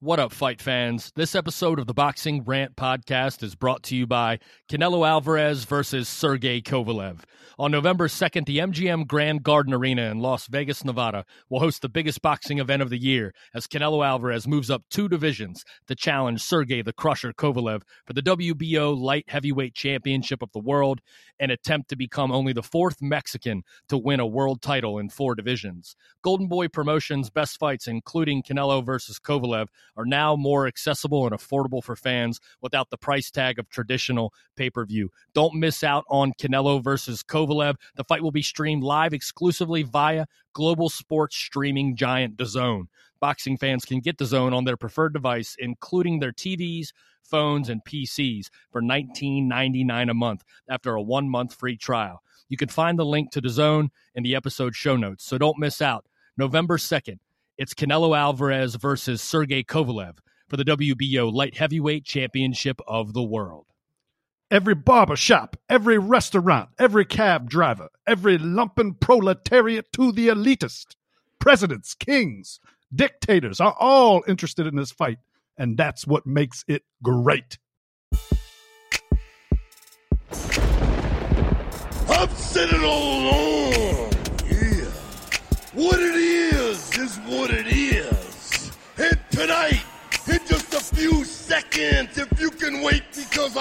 What up, fight fans? This episode of the Boxing Rant podcast is brought to you by Canelo Alvarez versus Sergey Kovalev. On November 2nd, the MGM Grand Garden Arena in Las Vegas, Nevada will host the biggest boxing event of the year as Canelo Alvarez moves up two divisions to challenge Sergey the Crusher Kovalev for the WBO Light Heavyweight Championship of the World and attempt to become only the fourth Mexican to win a world title in four divisions. Golden Boy Promotions' best fights, including Canelo versus Kovalev, are now more accessible and affordable for fans without the price tag of traditional pay per view. Don't miss out on Canelo versus Kovalev. The fight will be streamed live exclusively via global sports streaming giant DAZN. Boxing fans can get DAZN on their preferred device, including their TVs, phones, and PCs for $19.99 a month after a one month free trial. You can find the link to DAZN in the episode show notes, so don't miss out. November 2nd, it's Canelo Alvarez versus Sergey Kovalev for the WBO Light Heavyweight Championship of the World. Every barber shop, every restaurant, every cab driver, every lumpen proletariat to the elitist, presidents, kings, dictators are all interested in this fight, and that's what makes it great. I've said it all along.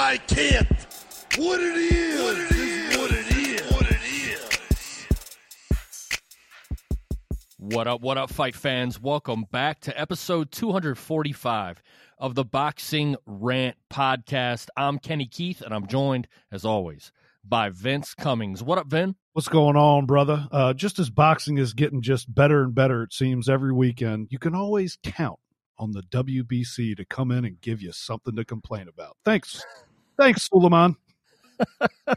I can't. What it is, what it is, what it is, what it is. What up, what up, fight fans? Welcome back to episode 245 of the Boxing Rant Podcast. I'm Kenny Keith, and I'm joined, as always, by Vince Cummings. What up, Vin? What's going on, brother? Uh, just as boxing is getting just better and better, it seems every weekend, you can always count on the WBC to come in and give you something to complain about. Thanks. Thanks, Sulaiman.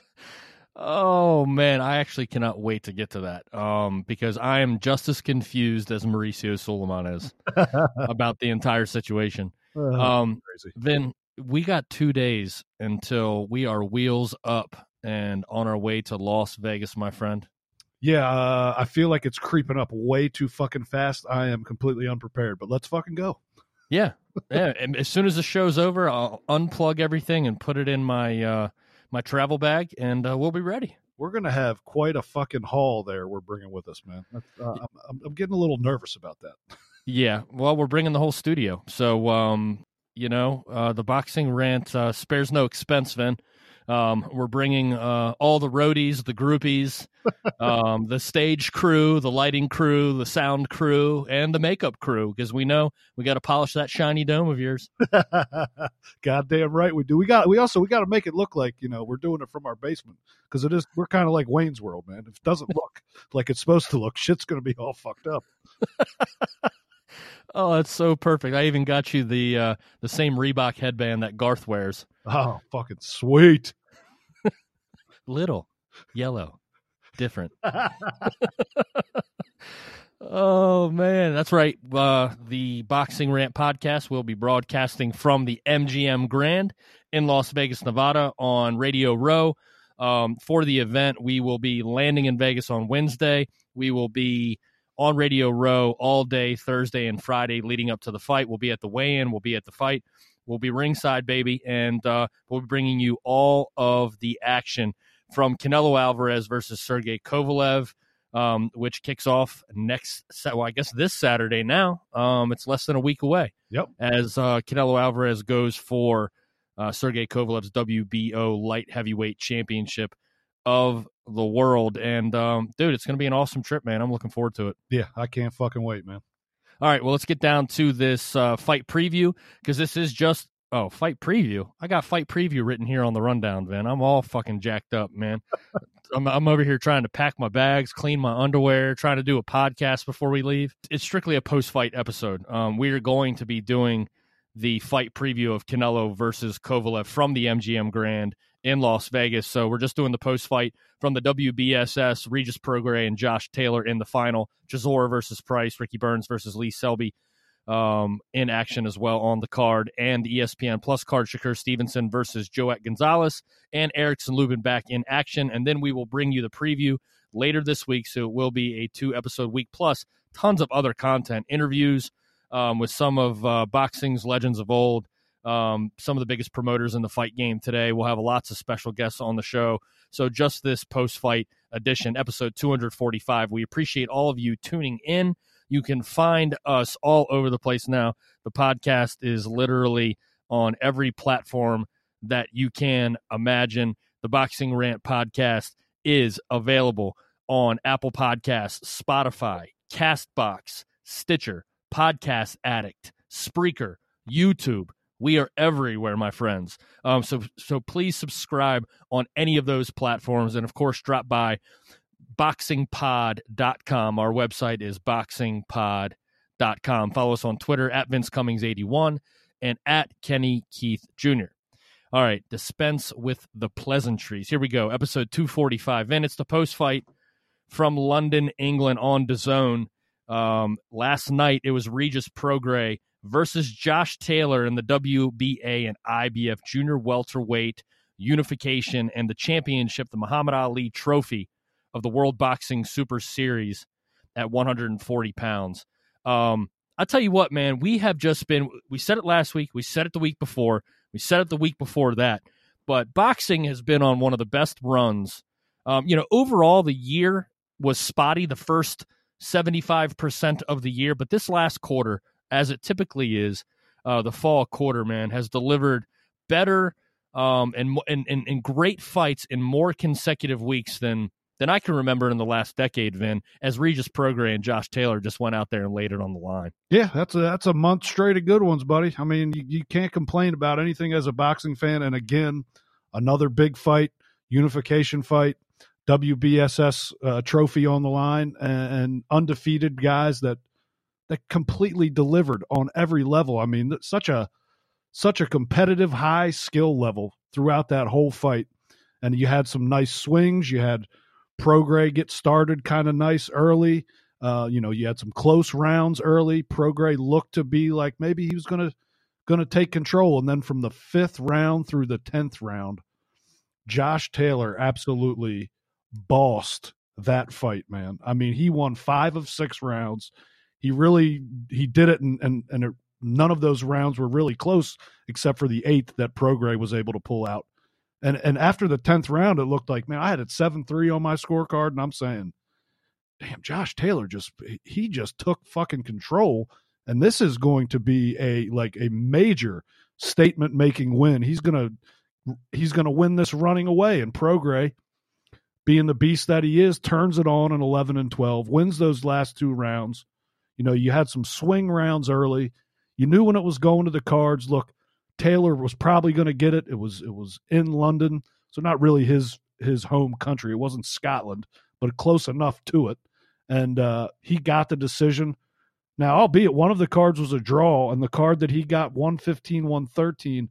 oh man, I actually cannot wait to get to that. Um, because I am just as confused as Mauricio Sulaiman is about the entire situation. Um, Crazy. Vin, we got two days until we are wheels up and on our way to Las Vegas, my friend. Yeah, uh, I feel like it's creeping up way too fucking fast. I am completely unprepared, but let's fucking go. Yeah, yeah. and as soon as the show's over, I'll unplug everything and put it in my uh, my travel bag, and uh, we'll be ready. We're gonna have quite a fucking haul there. We're bringing with us, man. That's, uh, I'm, I'm, I'm getting a little nervous about that. Yeah, well, we're bringing the whole studio, so um, you know, uh, the boxing rant uh, spares no expense, Vin. Um, we're bringing uh, all the roadies, the groupies, um, the stage crew, the lighting crew, the sound crew, and the makeup crew because we know we got to polish that shiny dome of yours. Goddamn right we do. We got we also we got to make it look like you know we're doing it from our basement because it is we're kind of like Wayne's World, man. If it doesn't look like it's supposed to look, shit's gonna be all fucked up. Oh, that's so perfect. I even got you the uh, the same Reebok headband that Garth wears. Oh, fucking sweet. Little, yellow, different. oh man, that's right. Uh, the Boxing Rant podcast will be broadcasting from the MGM Grand in Las Vegas, Nevada, on Radio Row. Um, for the event, we will be landing in Vegas on Wednesday. We will be on Radio Row all day Thursday and Friday leading up to the fight. We'll be at the weigh-in. We'll be at the fight. We'll be ringside, baby, and uh, we'll be bringing you all of the action from Canelo Alvarez versus Sergey Kovalev, um, which kicks off next. Well, I guess this Saturday now. Um, it's less than a week away Yep. as uh, Canelo Alvarez goes for uh, Sergey Kovalev's WBO light heavyweight championship of the world. And um, dude, it's going to be an awesome trip, man. I'm looking forward to it. Yeah, I can't fucking wait, man. All right, well, let's get down to this uh, fight preview because this is just oh fight preview. I got fight preview written here on the rundown, Vin. I'm all fucking jacked up, man. I'm, I'm over here trying to pack my bags, clean my underwear, trying to do a podcast before we leave. It's strictly a post fight episode. Um, we are going to be doing the fight preview of Canelo versus Kovalev from the MGM Grand in Las Vegas. So we're just doing the post fight from the WBSS, Regis Prograis and Josh Taylor in the final, Chisora versus Price, Ricky Burns versus Lee Selby um, in action as well on the card, and the ESPN Plus card, Shakur Stevenson versus Joet Gonzalez, and Erickson Lubin back in action. And then we will bring you the preview later this week. So it will be a two episode week plus tons of other content, interviews, um, with some of uh, boxing's legends of old, um, some of the biggest promoters in the fight game today. We'll have lots of special guests on the show. So, just this post fight edition, episode 245. We appreciate all of you tuning in. You can find us all over the place now. The podcast is literally on every platform that you can imagine. The Boxing Rant podcast is available on Apple Podcasts, Spotify, Castbox, Stitcher, Podcast Addict, Spreaker, YouTube. We are everywhere, my friends. Um, so so please subscribe on any of those platforms, and of course, drop by boxingpod.com. Our website is boxingpod.com. Follow us on Twitter at Vince Cummings81 and at Kenny Keith Jr. All right, dispense with the pleasantries. Here we go. Episode 245. And it's the post fight from London, England on DAZN. Um, last night it was Regis Prograis versus Josh Taylor in the WBA and IBF junior welterweight unification and the championship, the Muhammad Ali Trophy of the World Boxing Super Series at 140 pounds. Um, I'll tell you what, man, we have just been, we said it last week, we said it the week before, we said it the week before that, but boxing has been on one of the best runs. Um, you know, overall, the year was spotty the first 75% of the year, but this last quarter, as it typically is, uh, the fall quarter, man, has delivered better um, and, and, and, and great fights in more consecutive weeks than than I can remember in the last decade, Vin, as Regis Prograis and Josh Taylor just went out there and laid it on the line. Yeah, that's a that's a month straight of good ones, buddy. I mean, you, you can't complain about anything as a boxing fan. And again, another big fight, unification fight, WBSS uh, trophy on the line, and, and undefeated guys that that completely delivered on every level. I mean, such a such a competitive high skill level throughout that whole fight. And you had some nice swings. You had Prograis get started kind of nice early. Uh, you know, you had some close rounds early. Prograis looked to be like maybe he was gonna gonna take control, and then from the fifth round through the tenth round, Josh Taylor absolutely bossed that fight, man. I mean, he won five of six rounds. He really he did it, and and and it, none of those rounds were really close, except for the eighth that Prograis was able to pull out. And and after the tenth round, it looked like man, I had it seven three on my scorecard, and I'm saying, damn, Josh Taylor just he just took fucking control, and this is going to be a like a major statement making win. He's gonna he's gonna win this running away, and Prograis, being the beast that he is, turns it on in eleven and twelve, wins those last two rounds. You know, you had some swing rounds early. You knew when it was going to the cards. Look, Taylor was probably going to get it. It was it was in London, so not really his his home country. It wasn't Scotland, but close enough to it. And uh, he got the decision. Now, albeit one of the cards was a draw, and the card that he got 115, 113,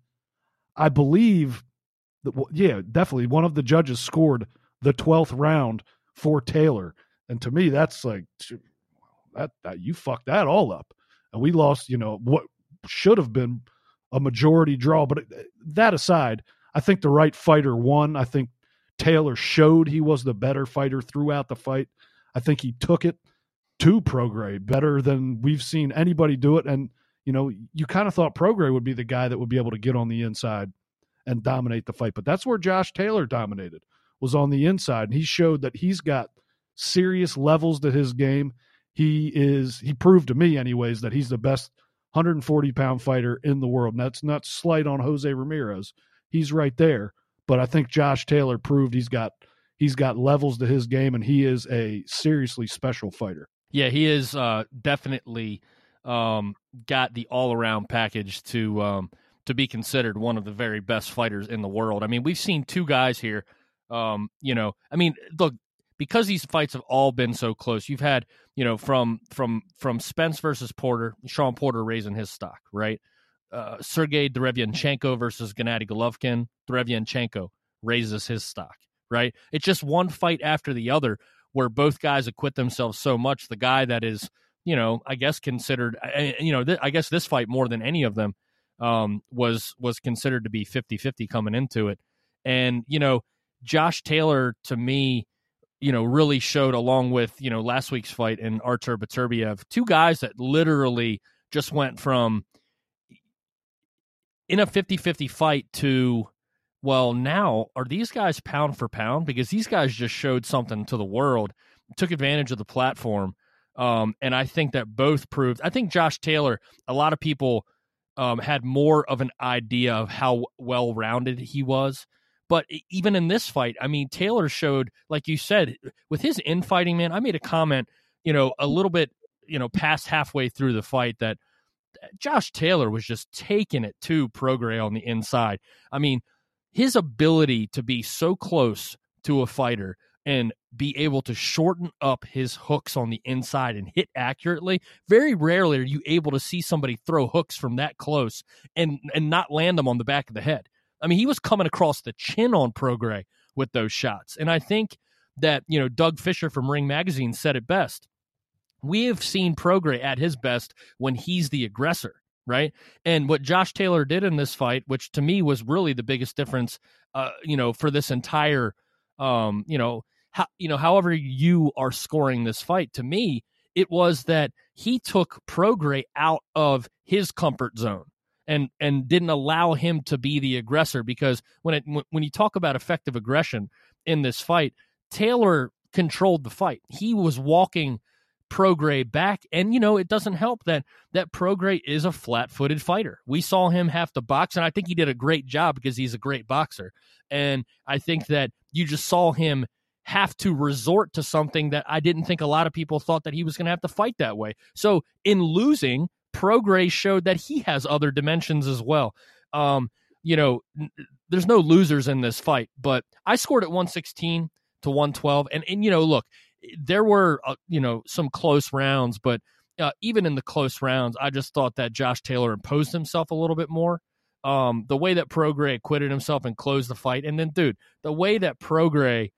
I believe that, yeah, definitely one of the judges scored the 12th round for Taylor. And to me, that's like, that, that you fucked that all up. And we lost, you know, what should have been a majority draw. But uh, that aside, I think the right fighter won. I think Taylor showed he was the better fighter throughout the fight. I think he took it to Prograis better than we've seen anybody do it. And, you know, you kind of thought Prograis would be the guy that would be able to get on the inside and dominate the fight. But that's where Josh Taylor dominated, was on the inside. And he showed that he's got serious levels to his game. He is, he proved to me, anyways, that he's the best 140 pound fighter in the world. And that's not slight on Jose Ramirez. He's right there. But I think Josh Taylor proved he's got he's got levels to his game and he is a seriously special fighter. Yeah, he is uh, definitely um, got the all around package to um, to be considered one of the very best fighters in the world. I mean, we've seen two guys here. Um, you know, I mean, look, because these fights have all been so close. You've had, you know, from from from Spence versus Porter, Shawn Porter raising his stock, right? Uh, Sergey Derevyanchenko versus Gennady Golovkin, Derevyanchenko raises his stock, right? It's just one fight after the other where both guys acquit themselves so much. The guy that is, you know, I guess considered, you know, th- I guess this fight more than any of them um, was was considered to be 50-50 coming into it. And, you know, Josh Taylor to me you know, really showed along with, you know, last week's fight and Artur Beterbiev, two guys that literally just went from in a 50-50 fight to well now are these guys pound for pound? Because these guys just showed something to the world took advantage of the platform um, and i think that both proved i think josh taylor a lot of people um, had more of an idea of how well rounded he was but even in this fight i mean taylor showed like you said with his infighting man i made a comment you know a little bit you know past halfway through the fight that uh, Josh Taylor was just taking it to Prograis on the inside. I mean, his ability to be so close to a fighter and be able to shorten up his hooks on the inside and hit accurately. Very rarely are you able to see somebody throw hooks from that close and and not land them on the back of the head. I mean, he was coming across the chin on Prograis with those shots. And I think that, you know, Doug Fisher from Ring Magazine said it best we have seen Prograis at his best when he's the aggressor, right? And what Josh Taylor did in this fight, which to me was really the biggest difference, uh, you know, for this entire, um, you know, how, you know, however you are scoring this fight, to me, it was that he took Prograis out of his comfort zone and and didn't allow him to be the aggressor because when it when you talk about effective aggression in this fight, Taylor controlled the fight. He was walking Prograis back. And you know, it doesn't help that that Prograis is a flat-footed fighter. We saw him have to box, and I think he did a great job because he's a great boxer. And I think that you just saw him have to resort to something that I didn't think a lot of people thought that he was going to have to fight that way. So in losing, Prograis showed that he has other dimensions as well. Um, you know, there's no losers in this fight, but I scored at 116 to 112. And, and you know, look, there were uh, you know some close rounds, but uh, even in the close rounds, I just thought that Josh Taylor imposed himself a little bit more. Um, the way that Prograis acquitted himself and closed the fight, and then dude, the way that Prograis,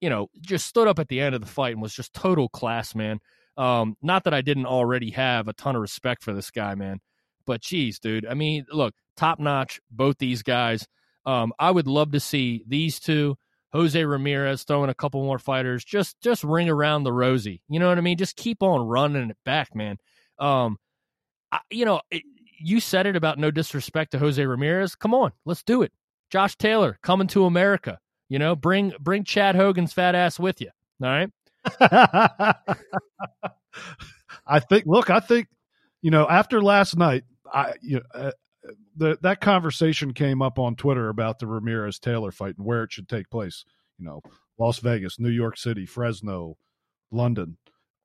you know, just stood up at the end of the fight and was just total class, man. Um, not that I didn't already have a ton of respect for this guy, man, but geez, dude. I mean, look, top notch, both these guys. Um, I would love to see these two Jose Ramirez throwing a couple more fighters, just just ring around the rosy. You know what I mean? Just keep on running it back, man. Um, I, you know, it, you said it about no disrespect to Jose Ramirez. Come on, let's do it. Josh Taylor coming to America. You know, bring bring Chad Hogan's fat ass with you. All right. I think. Look, I think you know after last night, I you know, uh, the, that conversation came up on Twitter about the Ramirez Taylor fight and where it should take place. You know, Las Vegas, New York City, Fresno, London.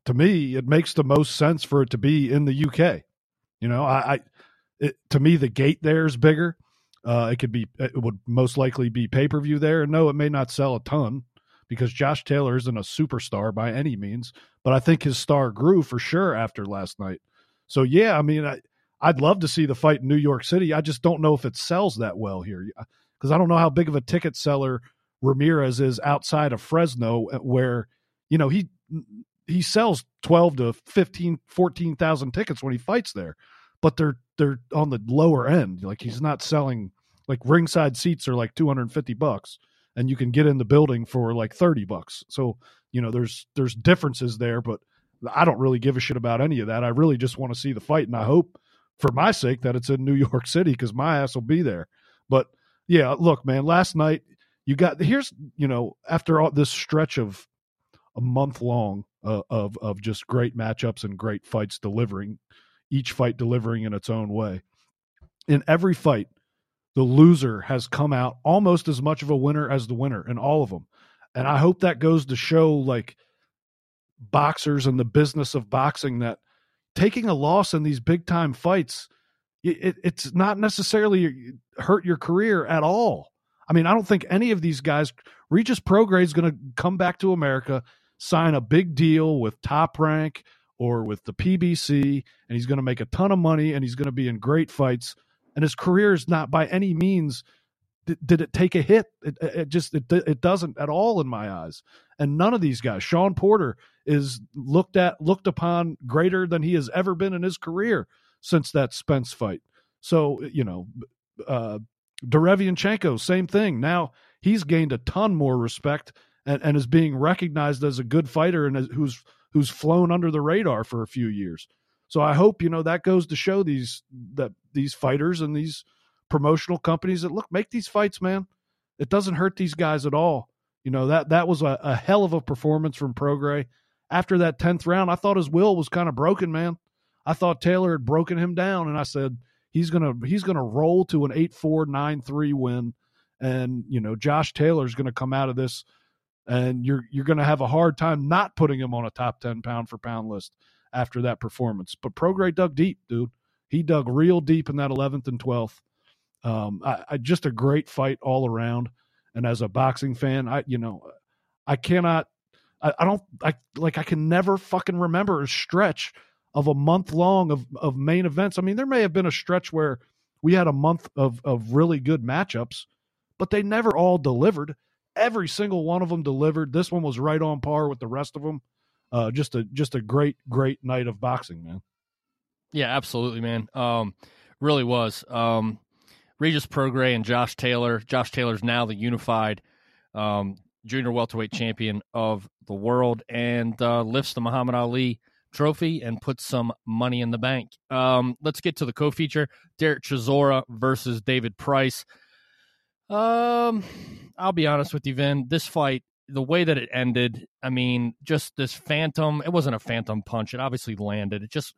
To me, it makes the most sense for it to be in the UK. You know, I, I it, to me the gate there is bigger. Uh, it could be, it would most likely be pay per view there. No, it may not sell a ton because Josh Taylor isn't a superstar by any means, but I think his star grew for sure after last night. So yeah, I mean, I, I'd love to see the fight in New York City. I just don't know if it sells that well here because I don't know how big of a ticket seller Ramirez is outside of Fresno, uh, where you know he he sells twelve to 15, 14,000 tickets when he fights there, but they're they're on the lower end. Like he's not selling like ringside seats are like two hundred and fifty bucks, and you can get in the building for like thirty bucks. So you know there's there's differences there, but I don't really give a shit about any of that. I really just want to see the fight, and I hope for my sake that it's in New York City because my ass will be there. But yeah, look, man, last night you got here's you know after all this stretch of a month long uh, of of just great matchups and great fights delivering, each fight delivering in its own way. In every fight, the loser has come out almost as much of a winner as the winner in all of them. And I hope that goes to show like boxers and the business of boxing that taking a loss in these big time fights, it, it's not necessarily hurt your career at all. I mean, I don't think any of these guys, Regis Prograis is going to come back to America, sign a big deal with Top Rank or with the PBC, and he's going to make a ton of money and he's going to be in great fights. And his career is not by any means did, did it take a hit? It, it just it, it doesn't at all in my eyes. And none of these guys, sean Porter is looked at looked upon greater than he has ever been in his career since that Spence fight. So you know, uh, Derevianchenko, same thing. Now he's gained a ton more respect and, and is being recognized as a good fighter and who's who's flown under the radar for a few years. So I hope you know that goes to show these that these fighters and these promotional companies that look make these fights, man. It doesn't hurt these guys at all. You know that that was a, a hell of a performance from Prograis. After that tenth round, I thought his will was kind of broken, man. I thought Taylor had broken him down, and I said he's gonna he's gonna roll to an eight four nine three win, and you know Josh Taylor's gonna come out of this, and you're you're gonna have a hard time not putting him on a top ten pound for pound list after that performance. But Prograis dug deep, dude. He dug real deep in that eleventh and twelfth. Um, I, I just a great fight all around. And as a boxing fan, I you know, I cannot I, I don't I like I can never fucking remember a stretch of a month long of of main events. I mean, there may have been a stretch where we had a month of of really good matchups, but they never all delivered. Every single one of them delivered. This one was right on par with the rest of them. Uh, just a just a great great night of boxing, man. Yeah, absolutely, man. Um, really was. Um, Regis Prograis and Josh Taylor. Josh Taylor's now the unified um, junior welterweight champion of the world and uh, lifts the Muhammad Ali trophy and puts some money in the bank. Um, let's get to the co-feature: Derek Chisora versus David Price. Um, I'll be honest with you, Vin. This fight, the way that it ended, I mean, just this phantom. It wasn't a phantom punch. It obviously landed. It just,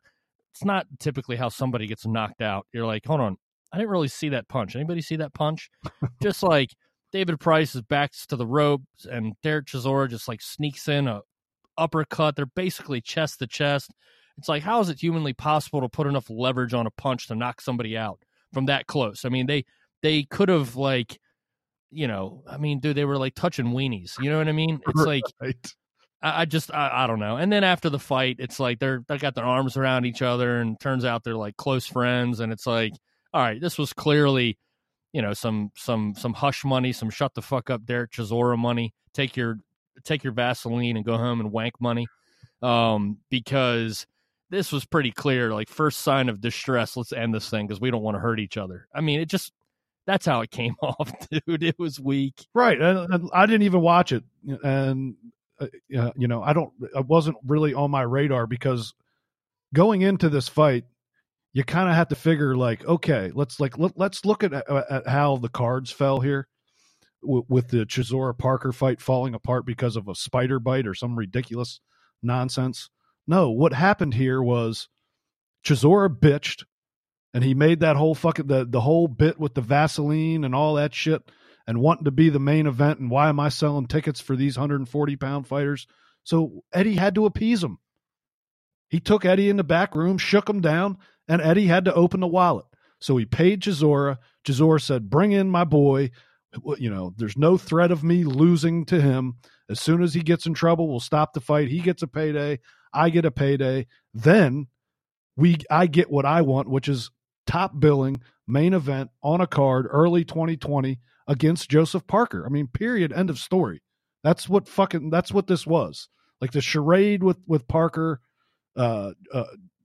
it's not typically how somebody gets knocked out. You're like, hold on, I didn't really see that punch. Anybody see that punch? just like David Price is backs to the ropes, and Derek Chisora just like sneaks in a uppercut. They're basically chest to chest. It's like, how is it humanly possible to put enough leverage on a punch to knock somebody out from that close? I mean, they they could have like, you know, I mean, dude, they were like touching weenies. You know what I mean? It's like Right. I, I just I, I don't know. And then after the fight, it's like they're they got their arms around each other, and turns out they're like close friends. And it's like, all right, this was clearly, you know, some some some hush money, some shut the fuck up Derek Chisora money. Take your take your Vaseline and go home and wank money, um, because this was pretty clear. Like first sign of distress, let's end this thing because we don't want to hurt each other. I mean, it just that's how it came off, dude. It was weak. Right, and, and I didn't even watch it, and uh, you know, I don't. I wasn't really on my radar because going into this fight, you kind of have to figure like, okay, let's like let, let's look at at how the cards fell here with, with the Chisora Parker fight falling apart because of a spider bite or some ridiculous nonsense. No, what happened here was Chisora bitched, and he made that whole fucking the the whole bit with the Vaseline and all that shit and wanting to be the main event and why am I selling tickets for these 140 pound fighters? So Eddie had to appease him. He took Eddie in the back room, shook him down, and Eddie had to open the wallet. So he paid Chisora. Chisora said, Bring in my boy. You know, there's no threat of me losing to him. As soon as he gets in trouble, we'll stop the fight. He gets a payday. I get a payday. Then we I get what I want, which is top billing, main event on a card early 2020 against Joseph Parker. I mean, period. End of story. That's what fucking. That's what this was. Like the charade with with Parker, uh, uh,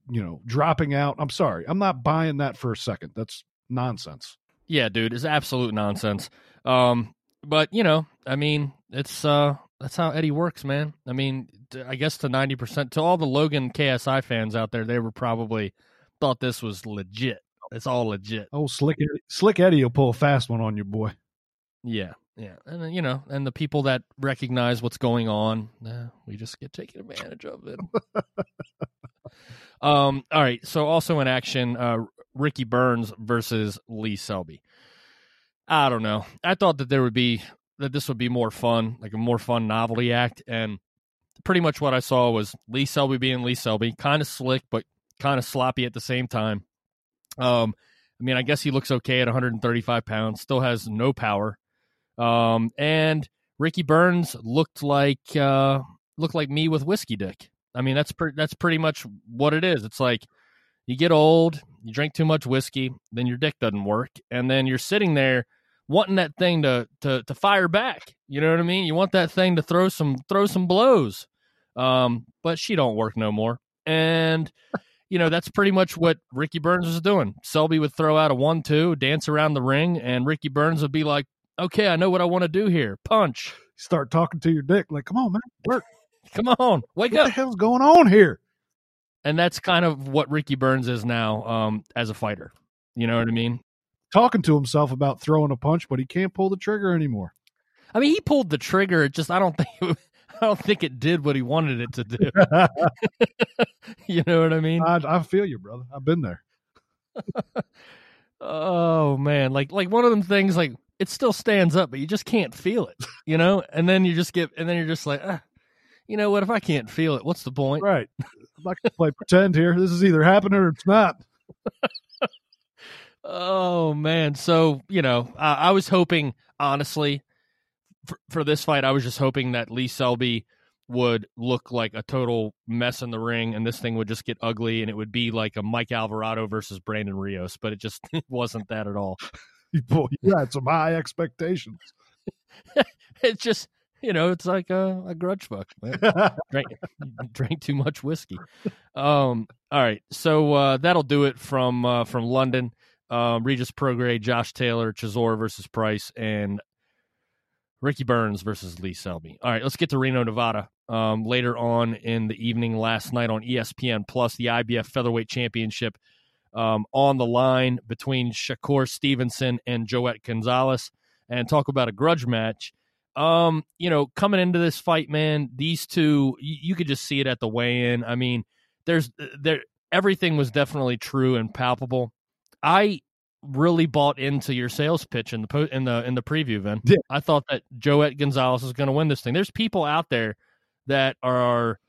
you know, dropping out. I'm sorry, I'm not buying that for a second. That's nonsense. Yeah, dude, it's absolute nonsense. Um, but you know, I mean, it's uh, that's how Eddie works, man. I mean, I guess to ninety percent, to all the Logan KSI fans out there, they were probably thought this was legit. It's all legit. Oh, slick Eddie, slick Eddie will pull a fast one on you, boy. Yeah, yeah, and you know, and the people that recognize what's going on, eh, we just get taken advantage of it. um, all right. So also in action, uh, Ricky Burns versus Lee Selby. I don't know. I thought that there would be that this would be more fun, like a more fun novelty act, and pretty much what I saw was Lee Selby being Lee Selby, kind of slick but kind of sloppy at the same time. Um, I mean, I guess he looks okay at 135 pounds, still has no power. Um, and Ricky Burns looked like uh, looked like me with whiskey dick. I mean, that's pre- that's pretty much what it is. It's like you get old, you drink too much whiskey, then your dick doesn't work, and then you're sitting there wanting that thing to to to fire back. You know what I mean? You want that thing to throw some throw some blows. Um, but she don't work no more. And you know, that's pretty much what Ricky Burns was doing. Selby would throw out a one two, dance around the ring, and Ricky Burns would be like, Okay, I know what I want to do here. Punch. Start talking to your dick like, come on, man, work. Come on, wake What up. What the hell's going on here? and that's kind of what Ricky Burns is now um, as a fighter. You know what I mean? Talking to himself about throwing a punch, but he can't pull the trigger anymore. I mean, he pulled the trigger. Just I don't think it, I don't think it did what he wanted it to do. you know what I mean? I, I feel you, brother. I've been there. oh man, like like one of them things like it still stands up, but you just can't feel it, you know. And then you just get, and then you're just like, ah, you know what? If I can't feel it, what's the point? Right. I'm not gonna play pretend here. This is either happening or it's not. oh man, so you know, I, I was hoping, honestly, for, for this fight, I was just hoping that Lee Selby would look like a total mess in the ring and this thing would just get ugly and it would be like a Mike Alvarado versus Brandon Rios, but it just wasn't that at all. you had some high expectations. it's just you know, it's like a, a grudge fuck. drank drank too much whiskey. Um, all right, so uh, that'll do it from uh, from London. Um, Regis Prograis, Josh Taylor, Chisora versus Price, and Ricky Burns versus Lee Selby. All right, let's get to Reno, Nevada. Um, later on in the evening last night on ESPN Plus, the IBF Featherweight Championship um, on the line between Shakur Stevenson and Joet Gonzalez, and talk about a grudge match. Um, you know, coming into this fight, man, these two, you, you could just see it at the weigh-in. I mean, there's there everything was definitely true and palpable. I really bought into your sales pitch in the po- in the in the preview. Then yeah. I thought that Joet Gonzalez is going to win this thing. There's people out there that are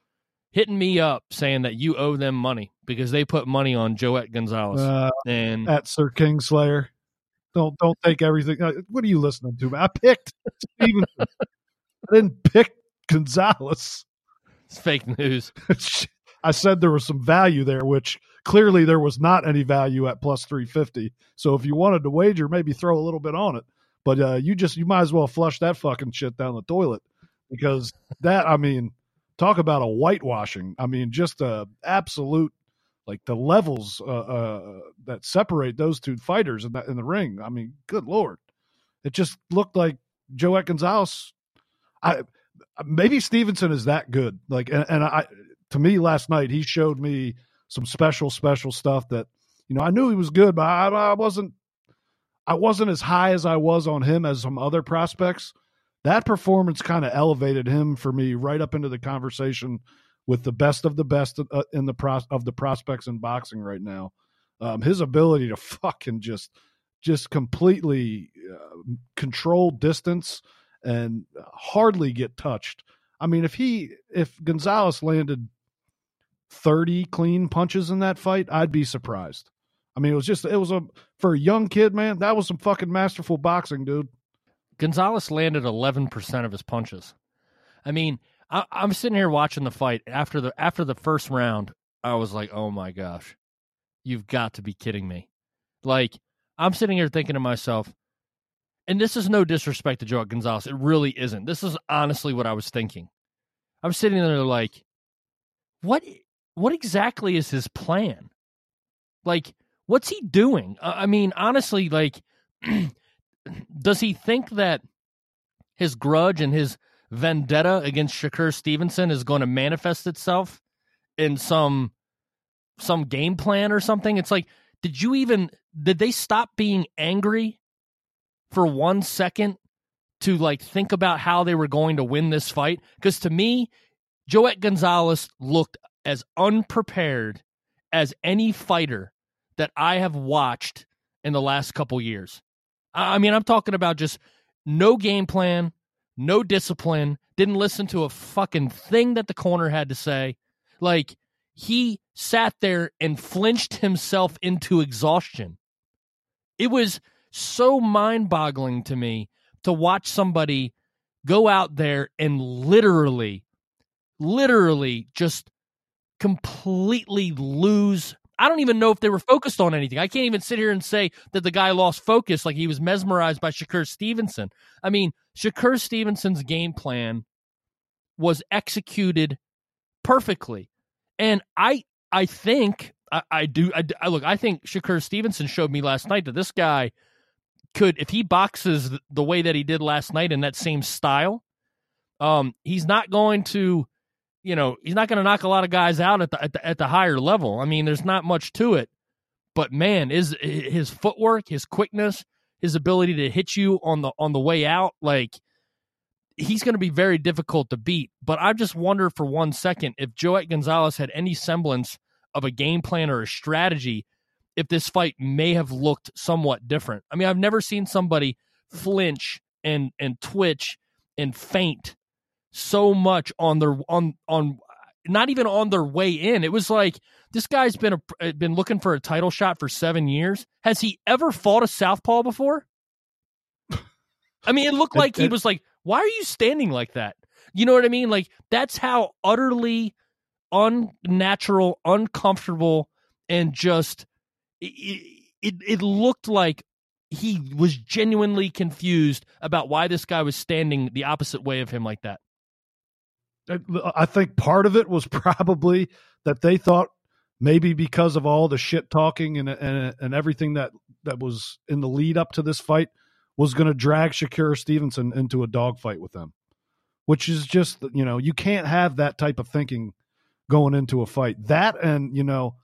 hitting me up saying that you owe them money because they put money on Joet Gonzalez uh, and at Sir Kingslayer. Don't don't take everything. Uh, what are you listening to? I picked Stevenson. I didn't pick Gonzalez. It's fake news. I said there was some value there, which clearly there was not any value at plus 350. So if you wanted to wager, maybe throw a little bit on it. But uh, you just you might as well flush that fucking shit down the toilet because that I mean, talk about a whitewashing. I mean, just a absolute like the levels uh, uh, that separate those two fighters in, that, in the ring. I mean, good lord, it just looked like Joet Gonzalez. I maybe Stevenson is that good. Like, and, and I to me last night he showed me some special special stuff that you know I knew he was good, but I, I wasn't I wasn't as high as I was on him as some other prospects. That performance kind of elevated him for me right up into the conversation with the best of the best uh, in the pros- of the prospects in boxing right now. Um, his ability to fucking just just completely uh, control distance and hardly get touched. I mean, if he if Gonzalez landed 30 clean punches in that fight, I'd be surprised. I mean, it was just, it was a, for a young kid, man, that was some fucking masterful boxing, dude. Gonzalez landed 11% of his punches. I mean, I, am sitting here watching the fight after the, after the first round. I was like, oh my gosh, you've got to be kidding me. Like, I'm sitting here thinking to myself, and this is no disrespect to Joe Gonzalez. It really isn't. This is honestly what I was thinking. I'm sitting there like, what what exactly is his plan? Like, what's he doing? I mean, honestly, like, does he think that his grudge and his vendetta against Shakur Stevenson is going to manifest itself in some some game plan or something? It's like, did you even did they stop being angry for one second to like think about how they were going to win this fight? Because to me, Joet Gonzalez looked as unprepared as any fighter that I have watched in the last couple years. I mean, I'm talking about just no game plan, no discipline, didn't listen to a fucking thing that the corner had to say. Like, he sat there and flinched himself into exhaustion. It was so mind boggling to me to watch somebody go out there and literally, literally just completely lose. I don't even know if they were focused on anything. I can't even sit here and say that the guy lost focus like he was mesmerized by Shakur Stevenson. I mean, Shakur Stevenson's game plan was executed perfectly. And I I think I, I do I, I look I think Shakur Stevenson showed me last night that this guy could if he boxes the way that he did last night in that same style, um, he's not going to you know, he's not going to knock a lot of guys out at the, at the at the higher level. I mean, there's not much to it. But man, is his footwork, his quickness, his ability to hit you on the on the way out, like he's going to be very difficult to beat. But I just wonder for one second if Joet Gonzalez had any semblance of a game plan or a strategy, if this fight may have looked somewhat different. I mean, I've never seen somebody flinch and and twitch and faint so much on their on on not even on their way in. It was like this guy's been a, uh, been looking for a title shot for seven years. Has he ever fought a southpaw before? I mean, it looked like he was like, "Why are you standing like that?" You know what I mean? Like that's how utterly unnatural, uncomfortable, and just it, it, it looked like he was genuinely confused about why this guy was standing the opposite way of him like that. I think part of it was probably that they thought maybe because of all the shit talking and and, and everything that that was in the lead up to this fight was going to drag Shakur Stevenson into a dogfight with them, which is just you know you can't have that type of thinking going into a fight. That and you know.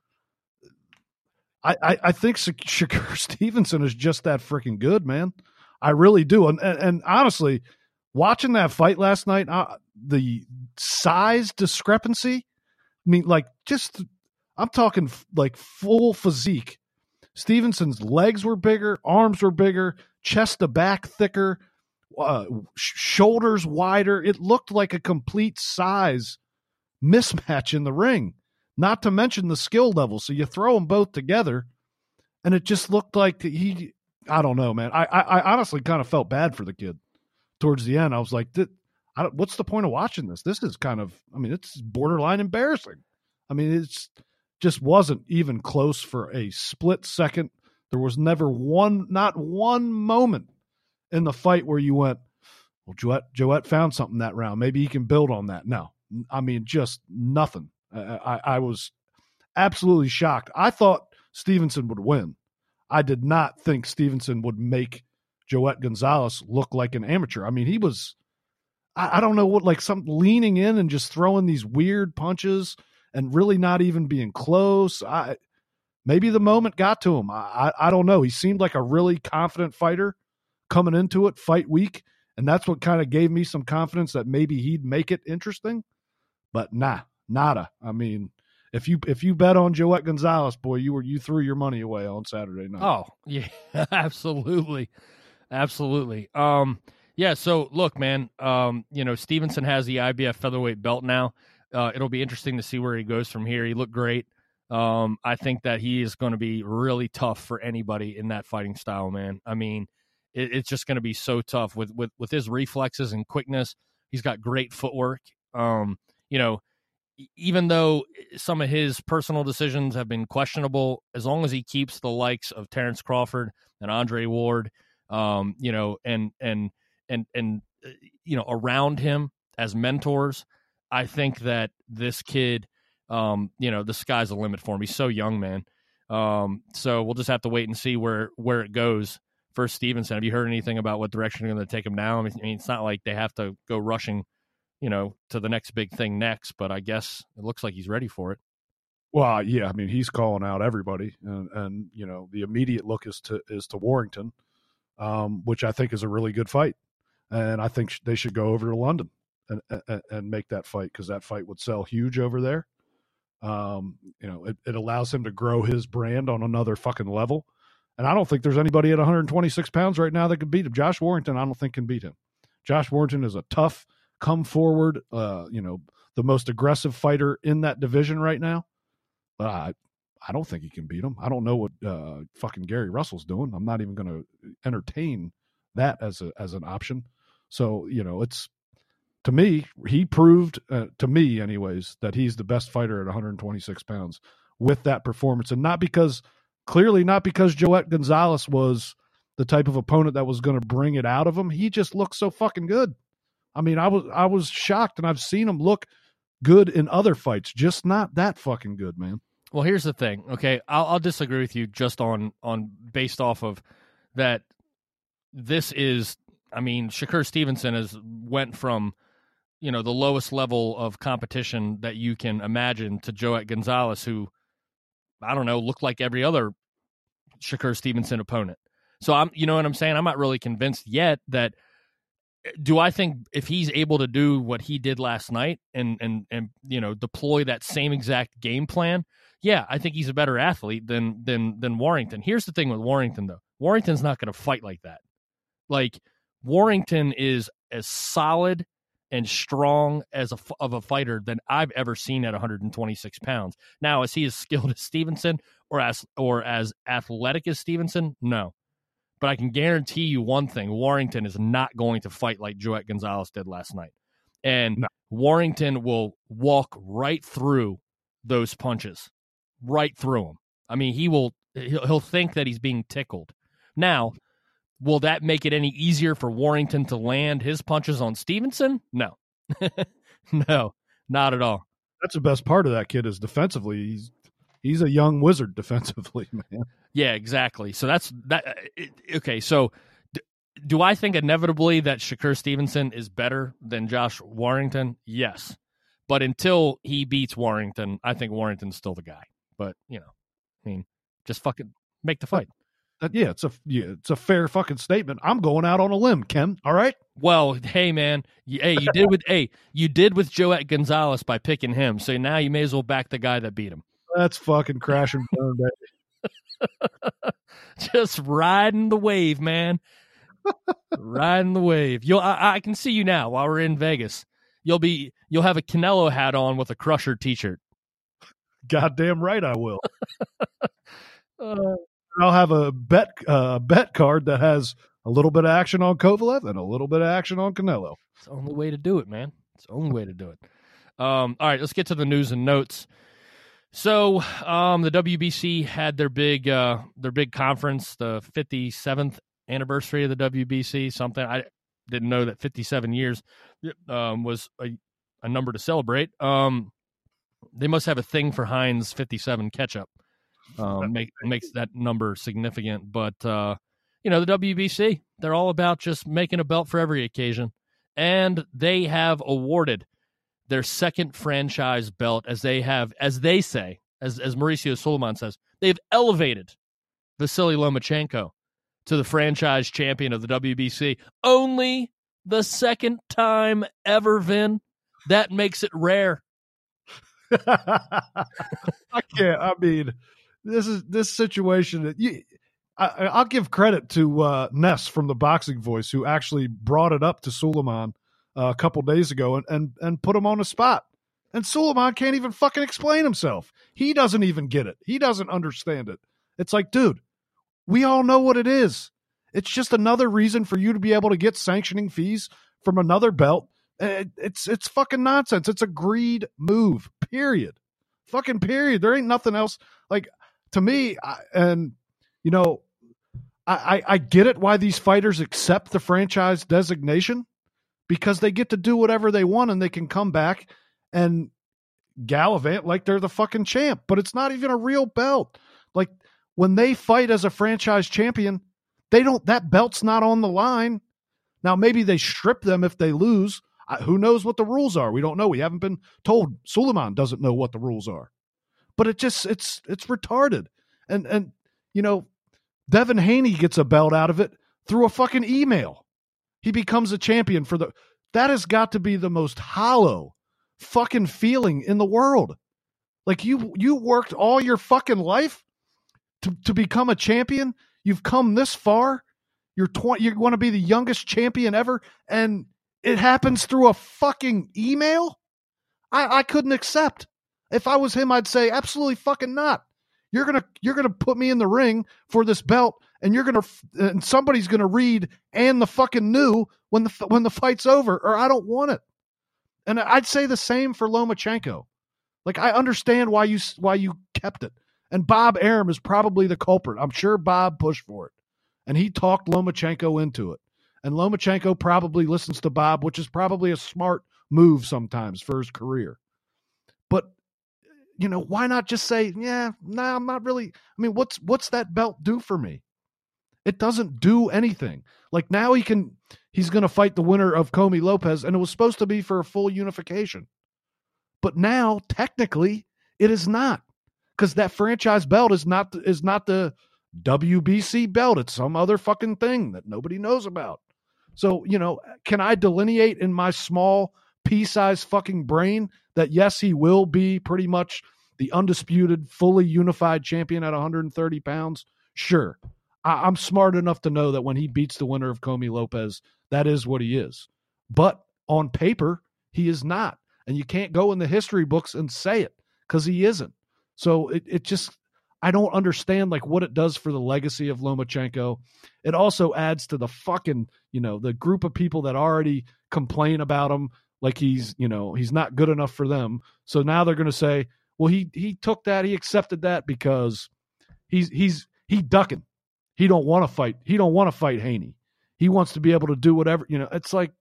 I, I, I think Shakira Stevenson is just that freaking good, man. I really do. And, and, and honestly, watching that fight last night, uh, the size discrepancy. I mean, like just I'm talking like full physique. Stevenson's legs were bigger, arms were bigger, chest to back thicker, uh, sh- shoulders wider. It looked like a complete size mismatch in the ring. Not to mention the skill level. So you throw them both together, and it just looked like he. I don't know, man. I I, I honestly kind of felt bad for the kid towards the end. I was like, what's the point of watching this? This is kind of, I mean, it's borderline embarrassing. I mean, it's just wasn't even close for a split second. There was never one, not one moment in the fight where you went, well, Joet, Joet found something that round. Maybe he can build on that. No, I mean, just nothing. I, I, I was absolutely shocked. I thought Stevenson would win. I did not think Stevenson would make Joet Gonzalez look like an amateur. I mean, he was I, I don't know what like some leaning in and just throwing these weird punches and really not even being close. I maybe the moment got to him. I, I, I don't know. He seemed like a really confident fighter coming into it, fight week, and that's what kind of gave me some confidence that maybe he'd make it interesting. But nah, nada. I mean, if you if you bet on Joet Gonzalez, boy, you were you threw your money away on Saturday night. Oh yeah, absolutely, absolutely. Um, yeah, so look, man, um, you know, Stevenson has the IBF featherweight belt now. Uh, it'll be interesting to see where he goes from here. He looked great. Um, I think that he is going to be really tough for anybody in that fighting style, man. I mean, it, it's just going to be so tough with, with with his reflexes and quickness. He's got great footwork. Um, you know, even though some of his personal decisions have been questionable, as long as he keeps the likes of Terrence Crawford and Andre Ward, um, you know, and and and and uh, you know around him as mentors, I think that this kid, um, you know, the sky's the limit for him. He's so young, man. Um, so we'll just have to wait and see where where it goes for Stevenson. Have you heard anything about what direction they're going to take him now? I mean, it's not like they have to go rushing, you know, to the next big thing next. But I guess it looks like he's ready for it. Well, yeah, I mean, he's calling out everybody, and, and you know, the immediate look is to is to Warrington, um, which I think is a really good fight and I think they should go over to London and and, and make that fight because that fight would sell huge over there. Um, you know, it, it allows him to grow his brand on another fucking level. And I don't think there's anybody at 126 pounds right now that could beat him. Josh Warrington, I don't think can beat him. Josh Warrington is a tough, come forward, uh, you know, the most aggressive fighter in that division right now. But I, I don't think he can beat him. I don't know what uh, fucking Gary Russell's doing. I'm not even going to entertain that as a as an option. So you know, it's to me he proved uh, to me, anyways, that he's the best fighter at 126 pounds with that performance, and not because clearly not because Joet Gonzalez was the type of opponent that was going to bring it out of him. He just looked so fucking good. I mean, I was I was shocked, and I've seen him look good in other fights, just not that fucking good, man. Well, here's the thing. Okay, I'll, I'll disagree with you just on on based off of that. This is I mean, Shakur Stevenson has went from you know, the lowest level of competition that you can imagine to Joet Gonzalez, who I don't know, looked like every other Shakur Stevenson opponent. So I'm, you know what I'm saying? I'm not really convinced yet that. Do I think if he's able to do what he did last night and and and you know deploy that same exact game plan? Yeah, I think he's a better athlete than than than Warrington. Here's the thing with Warrington though. Warrington's not going to fight like that. Like Warrington is as solid and strong as a of a fighter than I've ever seen at 126 pounds. Now, is he as skilled as Stevenson or as or as athletic as Stevenson? No, but I can guarantee you one thing: Warrington is not going to fight like Joet Gonzalez did last night, and no. Warrington will walk right through those punches, right through them. I mean, he will. He'll, he'll think that he's being tickled. Now, Will that make it any easier for Warrington to land his punches on Stevenson? No. no, not at all. That's the best part of that kid is defensively. He's he's a young wizard defensively, man. Yeah, exactly. So that's that. Uh, okay, so do I think inevitably that Shakur Stevenson is better than Josh Warrington? Yes, but until he beats Warrington, I think Warrington's still the guy. But you know, I mean, just fucking make the fight. That, yeah, it's a yeah, it's a fair fucking statement. I'm going out on a limb, Ken. All right. Well, hey man, you, hey, you did with hey, you did with Joet Gonzalez by picking him. So now you may as well back the guy that beat him. That's fucking crash and burn, baby. Just riding the wave, man. riding the wave. You'll I, I can see you now while we're in Vegas. You'll be you'll have a Canelo hat on with a Crusher T-shirt. Goddamn right, I will. uh, I'll have a bet uh, bet card that has a little bit of action on Kovalev and a little bit of action on Canelo. It's the only way to do it, man. It's the only way to do it. Um, all right, let's get to the news and notes. So, um, the WBC had their big uh, their big conference, the 57th anniversary of the WBC. Something I didn't know that 57 years um, was a, a, number to celebrate. Um, they must have a thing for Heinz 57 ketchup um, make, makes that number significant. But uh, you know, the WBC, they're all about just making a belt for every occasion, and they have awarded their second franchise belt as they have, as they say, as as Mauricio Sulaiman says, they've elevated Vasily Lomachenko to the franchise champion of the WBC. Only the second time ever, Vin. That makes it rare. I can't. I mean, this is this situation that you I, will give credit to uh, Ness from the Boxing Voice who actually brought it up to Sulaiman uh, a couple days ago and, and and put him on the spot. And Sulaiman can't even fucking explain himself. He doesn't even get it. He doesn't understand it. It's like, dude, we all know what it is. It's just another reason for you to be able to get sanctioning fees from another belt. It, it's it's fucking nonsense. It's a greed move. Period. Fucking period. There ain't nothing else. Like to me, I, and you know, I, I get it why these fighters accept the franchise designation because they get to do whatever they want and they can come back and gallivant like they're the fucking champ. But it's not even a real belt. Like when they fight as a franchise champion, they don't. That belt's not on the line. Now maybe they strip them if they lose. who knows what the rules are? We don't know. We haven't been told. Sulaiman doesn't know what the rules are but it just it's it's retarded. And and you know, Devin Haney gets a belt out of it through a fucking email. He becomes a champion for the that has got to be the most hollow fucking feeling in the world. Like you you worked all your fucking life to to become a champion. You've come this far. You're 20 you want to be the youngest champion ever and it happens through a fucking email? I I couldn't accept. If I was him, I'd say absolutely fucking not. You're gonna you're gonna put me in the ring for this belt, and you're gonna and somebody's gonna read and the fucking new when the when the fight's over, or I don't want it. And I'd say the same for Lomachenko. Like I understand why you why you kept it, and Bob Arum is probably the culprit. I'm sure Bob pushed for it, and he talked Lomachenko into it. And Lomachenko probably listens to Bob, which is probably a smart move sometimes for his career. But you know, why not just say, yeah, no, nah, I'm not really. I mean, what's what's that belt do for me? It doesn't do anything. Like now he can he's going to fight the winner of Commey Lopez and it was supposed to be for a full unification. But now technically it is not cuz that franchise belt is not is not the WBC belt. It's some other fucking thing that nobody knows about. So, you know, can I delineate in my small pea sized fucking brain that yes, he will be pretty much the undisputed, fully unified champion at 130 pounds? Sure. I- am smart enough to know that when he beats the winner of Commey Lopez, that is what he is. But on paper, he is not. And you can't go in the history books and say it because he isn't. So it, it just I don't understand like what it does for the legacy of Lomachenko. It also adds to the fucking, you know, the group of people that already complain about him like he's, you know, he's not good enough for them. So now they're going to say, well, he he took that, he accepted that because he's he's he ducking. He don't want to fight. He don't want to fight Haney. He wants to be able to do whatever, you know. It's like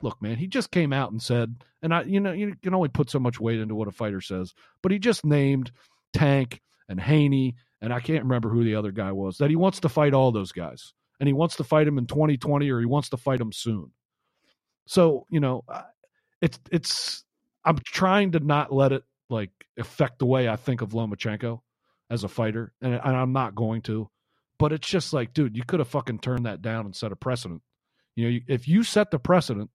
look, man, he just came out and said, and I, you know, you can only put so much weight into what a fighter says, but he just named Tank and Haney, and I can't remember who the other guy was, that he wants to fight all those guys. And he wants to fight him in 2020 or he wants to fight him soon. So, you know, it's, it's, I'm trying to not let it like affect the way I think of Lomachenko as a fighter, and, and I'm not going to. But it's just like, dude, you could have fucking turned that down and set a precedent. You know, if you set the precedent,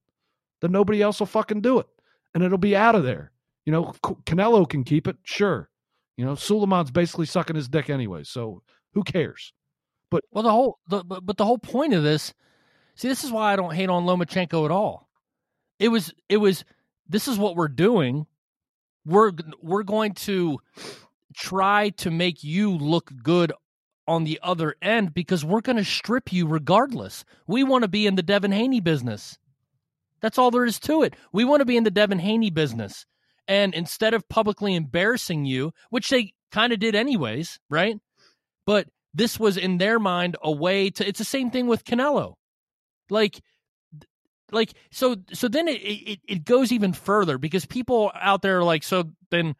then nobody else will fucking do it, and it'll be out of there. You know, Canelo can keep it, sure. You know, Sulaiman's basically sucking his dick anyway, so who cares? But well, the whole the, but, but the whole point of this, see, this is why I don't hate on Lomachenko at all. It was it was this is what we're doing. We're we're going to try to make you look good on the other end because we're going to strip you regardless. We want to be in the Devin Haney business. That's all there is to it. We want to be in the Devin Haney business. And instead of publicly embarrassing you, which they kind of did anyways, right? But this was in their mind a way to it's the same thing with Canelo. Like like so so then it, it, it goes even further because people out there are like so then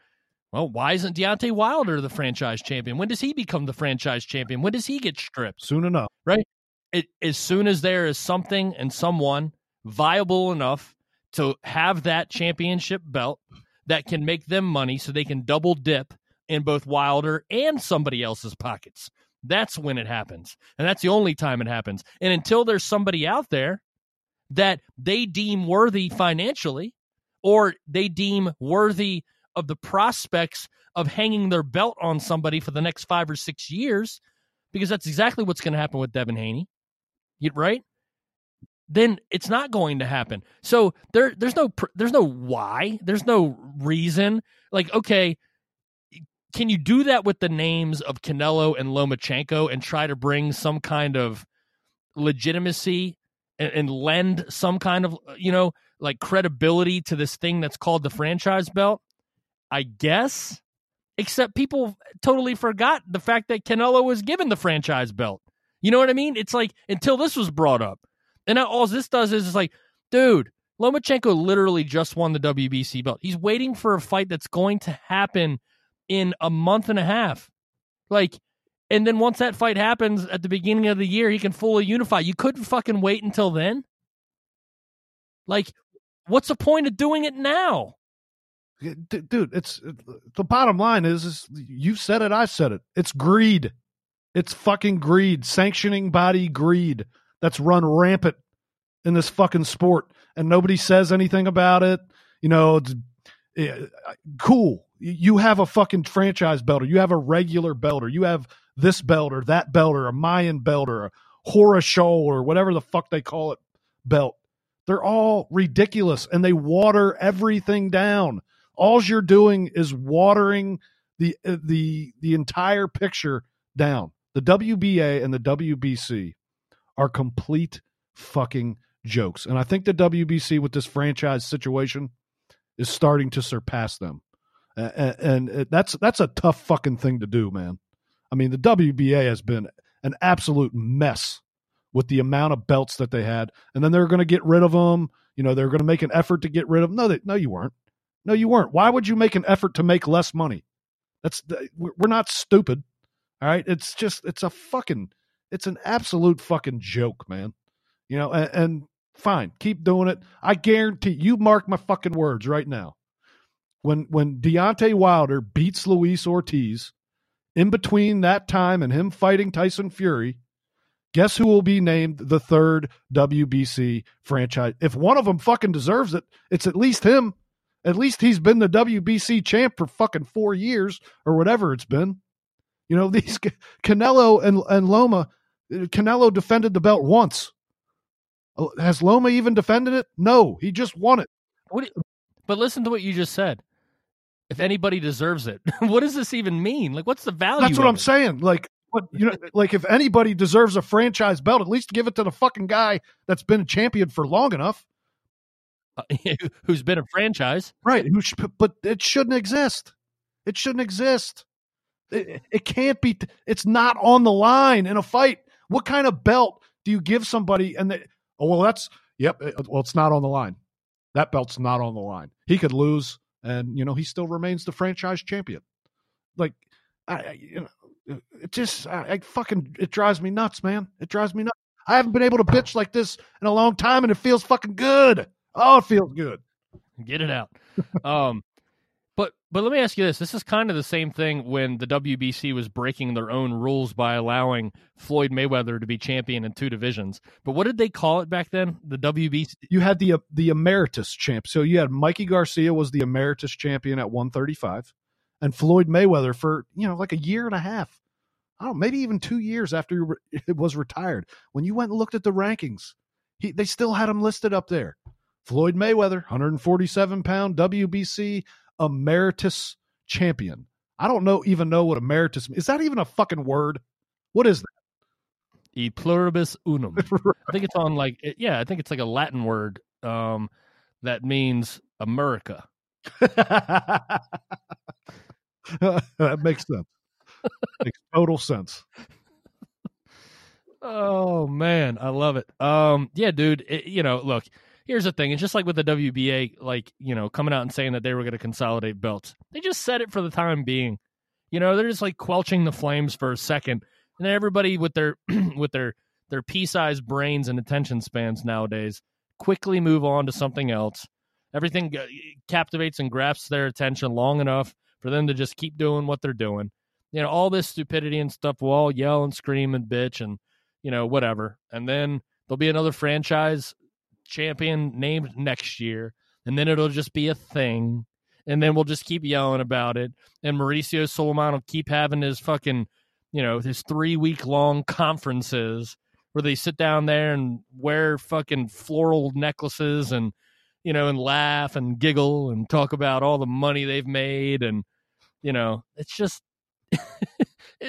well why isn't Deontay Wilder the franchise champion when does he become the franchise champion when does he get stripped soon enough right it as soon as there is something and someone viable enough to have that championship belt that can make them money so they can double dip in both Wilder and somebody else's pockets. That's when it happens. And that's the only time it happens. And until there's somebody out there that they deem worthy financially or they deem worthy of the prospects of hanging their belt on somebody for the next five or six years, because that's exactly what's going to happen with Devin Haney. Right? then it's not going to happen. So there there's no there's no why, there's no reason. Like okay, can you do that with the names of Canelo and Lomachenko and try to bring some kind of legitimacy and, and lend some kind of uh, you know like credibility to this thing that's called the franchise belt? I guess. Except people totally forgot the fact that Canelo was given the franchise belt. You know what I mean? It's like until this was brought up. And all this does is it's like, dude, Lomachenko literally just won the WBC belt. He's waiting for a fight that's going to happen in a month and a half. Like, and then once that fight happens at the beginning of the year, he can fully unify. You couldn't fucking wait until then. Like, what's the point of doing it now? Dude, it's the bottom line is, is you said it, I said it. It's greed. It's fucking greed, sanctioning body greed that's run rampant in this fucking sport, and nobody says anything about it. You know, it's, it, cool. You have a fucking franchise belter. You have a regular belter. You have this belt or that belt or a Mayan belt or a Horashol or whatever the fuck they call it belt. They're all ridiculous and they water everything down. All you're doing is watering the uh, the the entire picture down. The WBA and the WBC are complete fucking jokes. And I think the WBC with this franchise situation is starting to surpass them. And, uh, that's that's a tough fucking thing to do, man. I mean, the WBA has been an absolute mess with the amount of belts that they had, and then they're going to get rid of them. You know, they're going to make an effort to get rid of them. No, they, no, you weren't. No, you weren't. Why would you make an effort to make less money? That's we're not stupid. All right, it's just it's a fucking It's an absolute fucking joke, man. You know, and, and fine, keep doing it. I guarantee you mark my fucking words right now. When when Deontay Wilder beats Luis Ortiz, in between that time and him fighting Tyson Fury, guess who will be named the third WBC franchise? If one of them fucking deserves it, it's at least him. At least he's been the WBC champ for fucking four years or whatever it's been. You know, these Canelo and, and Loma, Canelo defended the belt once. Uh, Has Loma even defended it? No, he just won it. What? But listen to what you just said. If anybody deserves it, what does this even mean? Like, what's the value? That's what I'm it? saying. Like, but you know, like if anybody deserves a franchise belt, at least give it to the fucking guy that's been a champion for long enough, Uh, Who's been a franchise? right? Who? Sh- but it shouldn't exist. It shouldn't exist. It, it can't be. It's not on the line in a fight. What kind of belt do you give somebody? And they, oh well, that's yep. well, it's not on the line. That belt's not on the line. He could lose, and you know he still remains the franchise champion. Like, I, you know, it just I, I fucking it drives me nuts, man. It drives me nuts. I haven't been able to bitch like this in a long time, and it feels fucking good. Oh, it feels good. Get it out. um, but but let me ask you this: This is kind of the same thing when the WBC was breaking their own rules by allowing Floyd Mayweather to be champion in two divisions. But what did they call it back then? The WBC. you had the the emeritus champ. So you had Mikey Garcia was the emeritus champion at 135, and Floyd Mayweather for you know like a year and a half. I don't know, maybe even two years after it was retired. When you went and looked at the rankings, he they still had him listed up there. Floyd Mayweather, 147 pound WBC emeritus champion. I don't know even know what emeritus is. That even a fucking word? What is that? E pluribus unum. I think it's on like yeah, I think it's like a Latin word um, that means America. that makes sense. makes total sense. Oh man, I love it. Um, yeah, dude. It, you know, look. Here's the thing. It's just like with the WBA, like you know, coming out and saying that they were going to consolidate belts. They just said it for the time being. You know, they're just like quelching the flames for a second, and then everybody with their with their their pea-sized brains and attention spans nowadays quickly move on to something else. Everything captivates and grasps their attention long enough for them to just keep doing what they're doing. You know, all this stupidity and stuff will all yell and scream and bitch and you know, whatever. And then there'll be another franchise champion named next year, and then it'll just be a thing. And then we'll just keep yelling about it. And Mauricio Sulaiman will keep having his fucking, you know, his three week long conferences where they sit down there and wear fucking floral necklaces and, you know, and laugh and giggle and talk about all the money they've made. And, you know, it's just,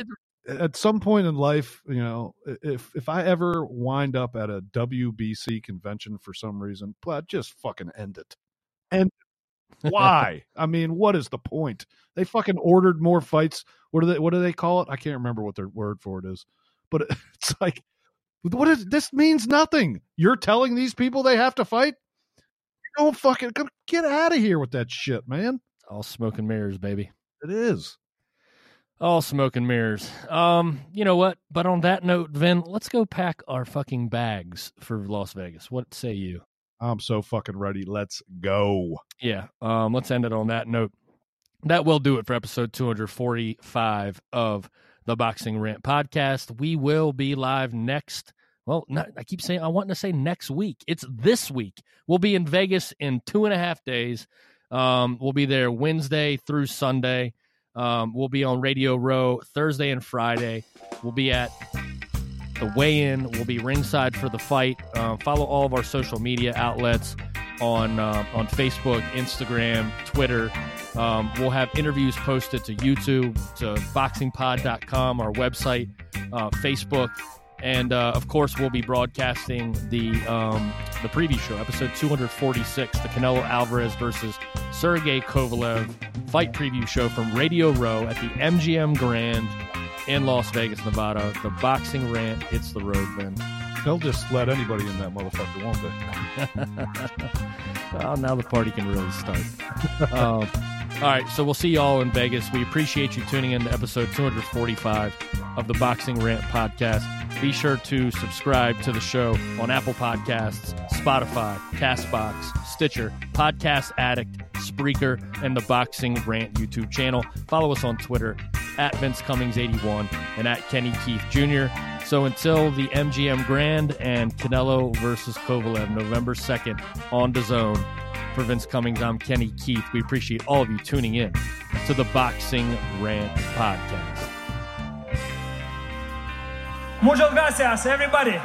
at some point in life, you know, if if I ever wind up at a WBC convention for some reason, well, just fucking end it. And why? I mean, what is the point? They fucking ordered more fights. What do they what do they call it? I can't remember what their word for it is. But it's like what is this means nothing. You're telling these people they have to fight? Don't fucking get out of here with that shit, man. all smoke and mirrors, baby. It is. All smoke and mirrors. Um, you know what? But on that note, Vin, let's go pack our fucking bags for Las Vegas. What say you? I'm so fucking ready. Let's go. Yeah. Um, let's end it on that note. That will do it for episode 245 of the Boxing Rant podcast. We will be live next. Well, not, I keep saying I want to say next week. It's this week. We'll be in Vegas in two and a half days. Um, we'll be there Wednesday through Sunday. Um, we'll be on Radio Row Thursday and Friday. We'll be at the weigh-in. We'll be ringside for the fight. Uh, follow all of our social media outlets on uh, on Facebook, Instagram, Twitter. Um, we'll have interviews posted to YouTube, to boxingpod.com, our website, uh, Facebook, and uh, of course we'll be broadcasting the um, the preview show, episode 246, the Canelo Alvarez versus Sergey Kovalev fight preview show from Radio Row at the MGM Grand in Las Vegas, Nevada. The boxing rant hits the road, then. They'll just let anybody in that motherfucker, won't they? well, now the party can really start. um, All right, so we'll see y'all in Vegas. We appreciate you tuning in to episode 245 of the Boxing Rant podcast. Be sure to subscribe to the show on Apple Podcasts, Spotify, Castbox, Stitcher, Podcast Addict, Spreaker, and the Boxing Rant YouTube channel. Follow us on Twitter at Vince Cummings81 and at Kenny Keith Jr. So until the MGM Grand and Canelo versus Kovalev, November 2nd on DAZN. For Vince Cummings, I'm Kenny Keith. We appreciate all of you tuning in to the Boxing Rant Podcast. Muchas gracias, everybody.